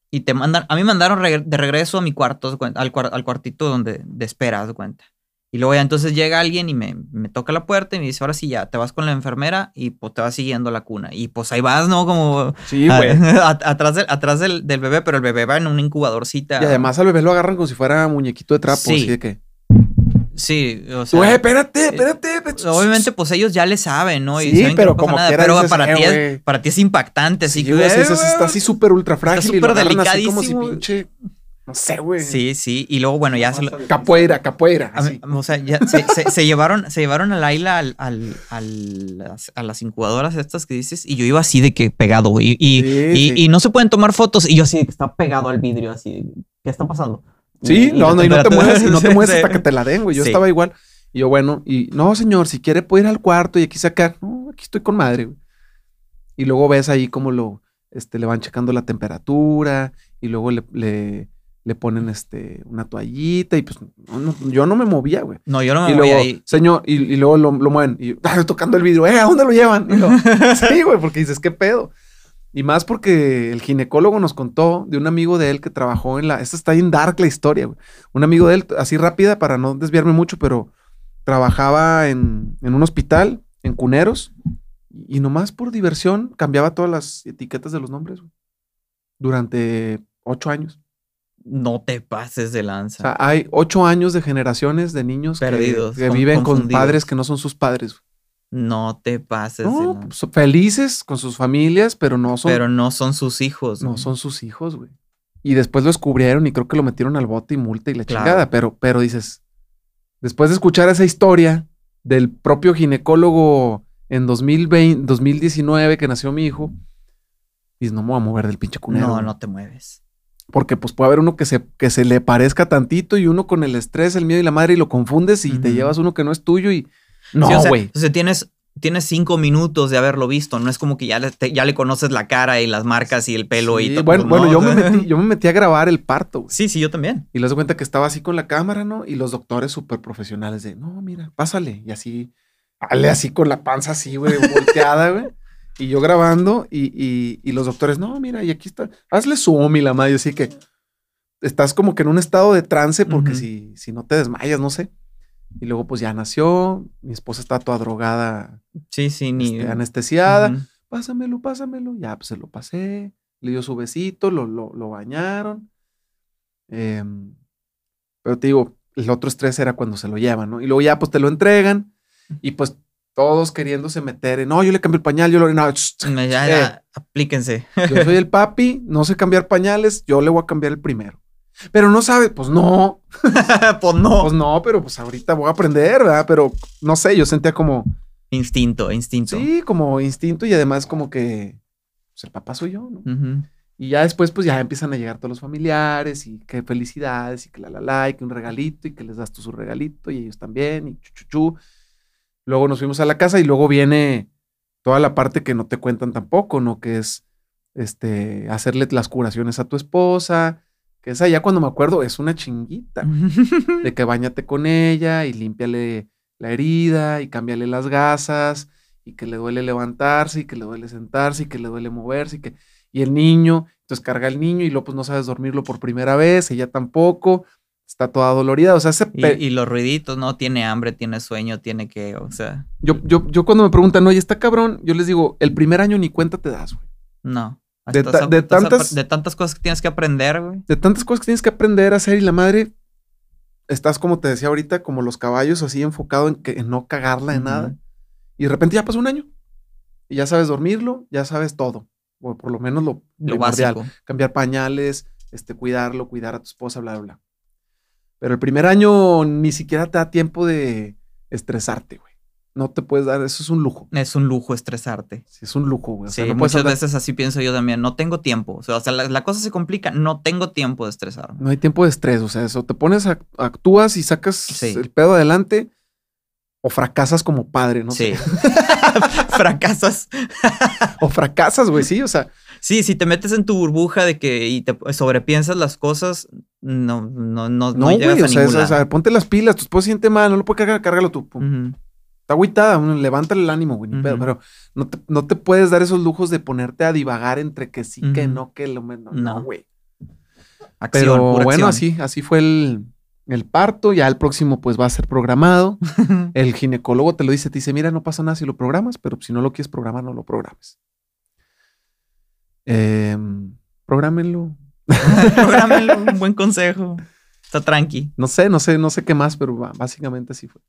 Y te mandan, a mí me mandaron de regreso a mi cuarto, al, al cuartito donde de espera, de cuenta. Y luego ya entonces llega alguien y me, me, toca la puerta y me dice, ahora sí ya, te vas con la enfermera y pues te vas siguiendo la cuna. Y pues ahí vas, ¿no? Como... Sí, güey. atrás, del, atrás del, del, bebé, pero el bebé va en una incubadorcita. Y además al bebé lo agarran como si fuera muñequito de trapo, sí. así de que... Sí, o sea... Güey, espérate, eh, espérate. Obviamente, pues ellos ya le saben, ¿no? Y sí, pero como nada, Pero para, ti es, para ti es impactante, así que... está así súper ultra frágil. Súper delicadísimo. Así como si pinche no sé, güey. Sí, sí. Y luego, bueno, ya se lo... Capoeira, capoeira. o sea, ya se, llevaron, se llevaron a Laila al, al, al, a las incubadoras estas que dices y yo iba así de que pegado, güey. Y, y, no se pueden tomar fotos y yo así de que está pegado al vidrio, así. ¿Qué está pasando? Sí, no, no, y no te mueves, y no te mueves hasta que te la den, güey. Yo estaba igual. Y yo, bueno, y no, señor, si quiere puede ir al cuarto y aquí sacar. No, aquí estoy con madre, güey. Y luego ves ahí como lo, este, le van checando la temperatura y luego le le ponen este una toallita y pues yo no me movía, güey. No, yo no me y movía ahí. Señor, y, luego lo, mueven y ah, tocando el vidrio, ¿eh? ¿A dónde lo llevan? sí, güey, porque dices, ¿qué pedo? Y más porque el ginecólogo nos contó de un amigo de él que trabajó en la. Esta está en dark la historia, güey. Un amigo de él, así rápida para no desviarme mucho, pero trabajaba en, en un hospital, en Cuneros, y nomás por diversión cambiaba todas las etiquetas de los nombres, güey. Durante ocho años. No te pases de lanza. O sea, hay ocho años de generaciones de niños Perdidos, que, viven con padres que no son sus padres. No te pases de lanza. Pues, felices con sus familias, pero no son. Pero no son sus hijos. No, son sus hijos, güey. Y después lo descubrieron y creo que lo metieron al bote y multa y la chingada. Pero, pero dices, después de escuchar esa historia del propio ginecólogo en 2020, 2019 que nació mi hijo, dices, no me voy a mover del pinche cunero. No, no te mueves. Porque pues puede haber uno que se, que se le parezca tantito y uno con el estrés, el miedo y la madre y lo confundes y te llevas uno que no es tuyo y... No, güey. o, sea, tienes, tienes cinco minutos de haberlo visto. No es como que ya le, ya le conoces la cara y las marcas y el pelo y todo. Bueno, bueno yo, me metí, yo me metí a grabar el parto. Sí, sí, yo también. Y les doy cuenta que estaba así con la cámara, ¿no? Y los doctores súper profesionales de, no, mira, pásale. Y así, dale así con la panza así, güey, volteada, güey. Y yo grabando y, y, los doctores, no, mira, y aquí está, hazle zoom y la madre, así que estás como que en un estado de trance porque si, si no te desmayas, no sé. Y luego pues ya nació, mi esposa está toda drogada. Sí, sí, ni... Este, anestesiada. Pásamelo, pásamelo. Ya, pues se lo pasé. Le dio su besito, lo, lo, lo bañaron. Em, pero te digo, el otro estrés era cuando se lo llevan, ¿no? Y luego ya pues te lo entregan y pues todos queriéndose meter en, no, yo le cambio el pañal, yo lo... No, ya, ya, eh, aplíquense. Yo soy el papi, no sé cambiar pañales, yo le voy a cambiar el primero. Pero no sabe, pues no. pues no. Pues no, pero pues ahorita voy a aprender, ¿verdad? Pero no sé, yo sentía como... Instinto, instinto. Sí, como instinto y además como que pues el papá soy yo, ¿no? Y ya después pues ya empiezan a llegar todos los familiares y qué felicidades y que la la la y que un regalito y que les das tú su regalito y ellos también y chuchuchu. Luego nos fuimos a la casa y luego viene toda la parte que no te cuentan tampoco, ¿no? Que es este, hacerle las curaciones a tu esposa, que esa ya cuando me acuerdo es una chinguita, de que bañate con ella y límpiale la herida y cambiarle las gasas y que le duele levantarse y que le duele sentarse y que le duele moverse y que y el niño, entonces carga el niño y luego pues no sabes dormirlo por primera vez, ella tampoco, está toda dolorida, o sea, y, los ruiditos, ¿no? Tiene hambre, tiene sueño, tiene que, o sea. Yo, yo, yo cuando me preguntan, oye, está cabrón, yo les digo, el primer año ni cuenta te das, güey. No. De, tantas, de tantas cosas que tienes que aprender, güey. De tantas cosas que tienes que aprender a hacer y la madre, estás como te decía ahorita, como los caballos así enfocado en, que, no cagarla de nada. Y de repente ya pasó un año. Y ya sabes dormirlo, ya sabes todo. O por lo menos lo, lo básico. Cambiar pañales, este, cuidarlo, cuidar a tu esposa, bla, bla, bla. Pero el primer año ni siquiera te da tiempo de estresarte, güey. No te puedes dar, eso es un lujo. Es un lujo estresarte. Sí, es un lujo, güey. sí, muchas veces así pienso yo también. No tengo tiempo. O sea, la, cosa se complica. No tengo tiempo de estresarme. No hay tiempo de estrés. O sea, eso te pones, actúas y sacas el pedo adelante o fracasas como padre, ¿no? Sí. fracasas. o fracasas, güey, sí, o sea. Sí, si te metes en tu burbuja de que y te sobrepiensas las cosas, no, no, no, no, güey, o, sea, o sea, ponte las pilas, tu esposa siente mal, no lo puede cargar, cárgalo tú. Está agüitada, levántale el ánimo, güey, pero no te, no te, puedes dar esos lujos de ponerte a divagar entre que sí, que no, que lo menos. No, güey. pero bueno, así, así fue el, el parto, ya el próximo pues va a ser programado. el ginecólogo te lo dice, te dice, mira, no pasa nada si lo programas, pero si no lo quieres programar, no lo programes. Eh, prográmenlo. prográmenlo, un buen consejo. Está tranqui. No sé, no sé, no sé qué más, pero básicamente así fue.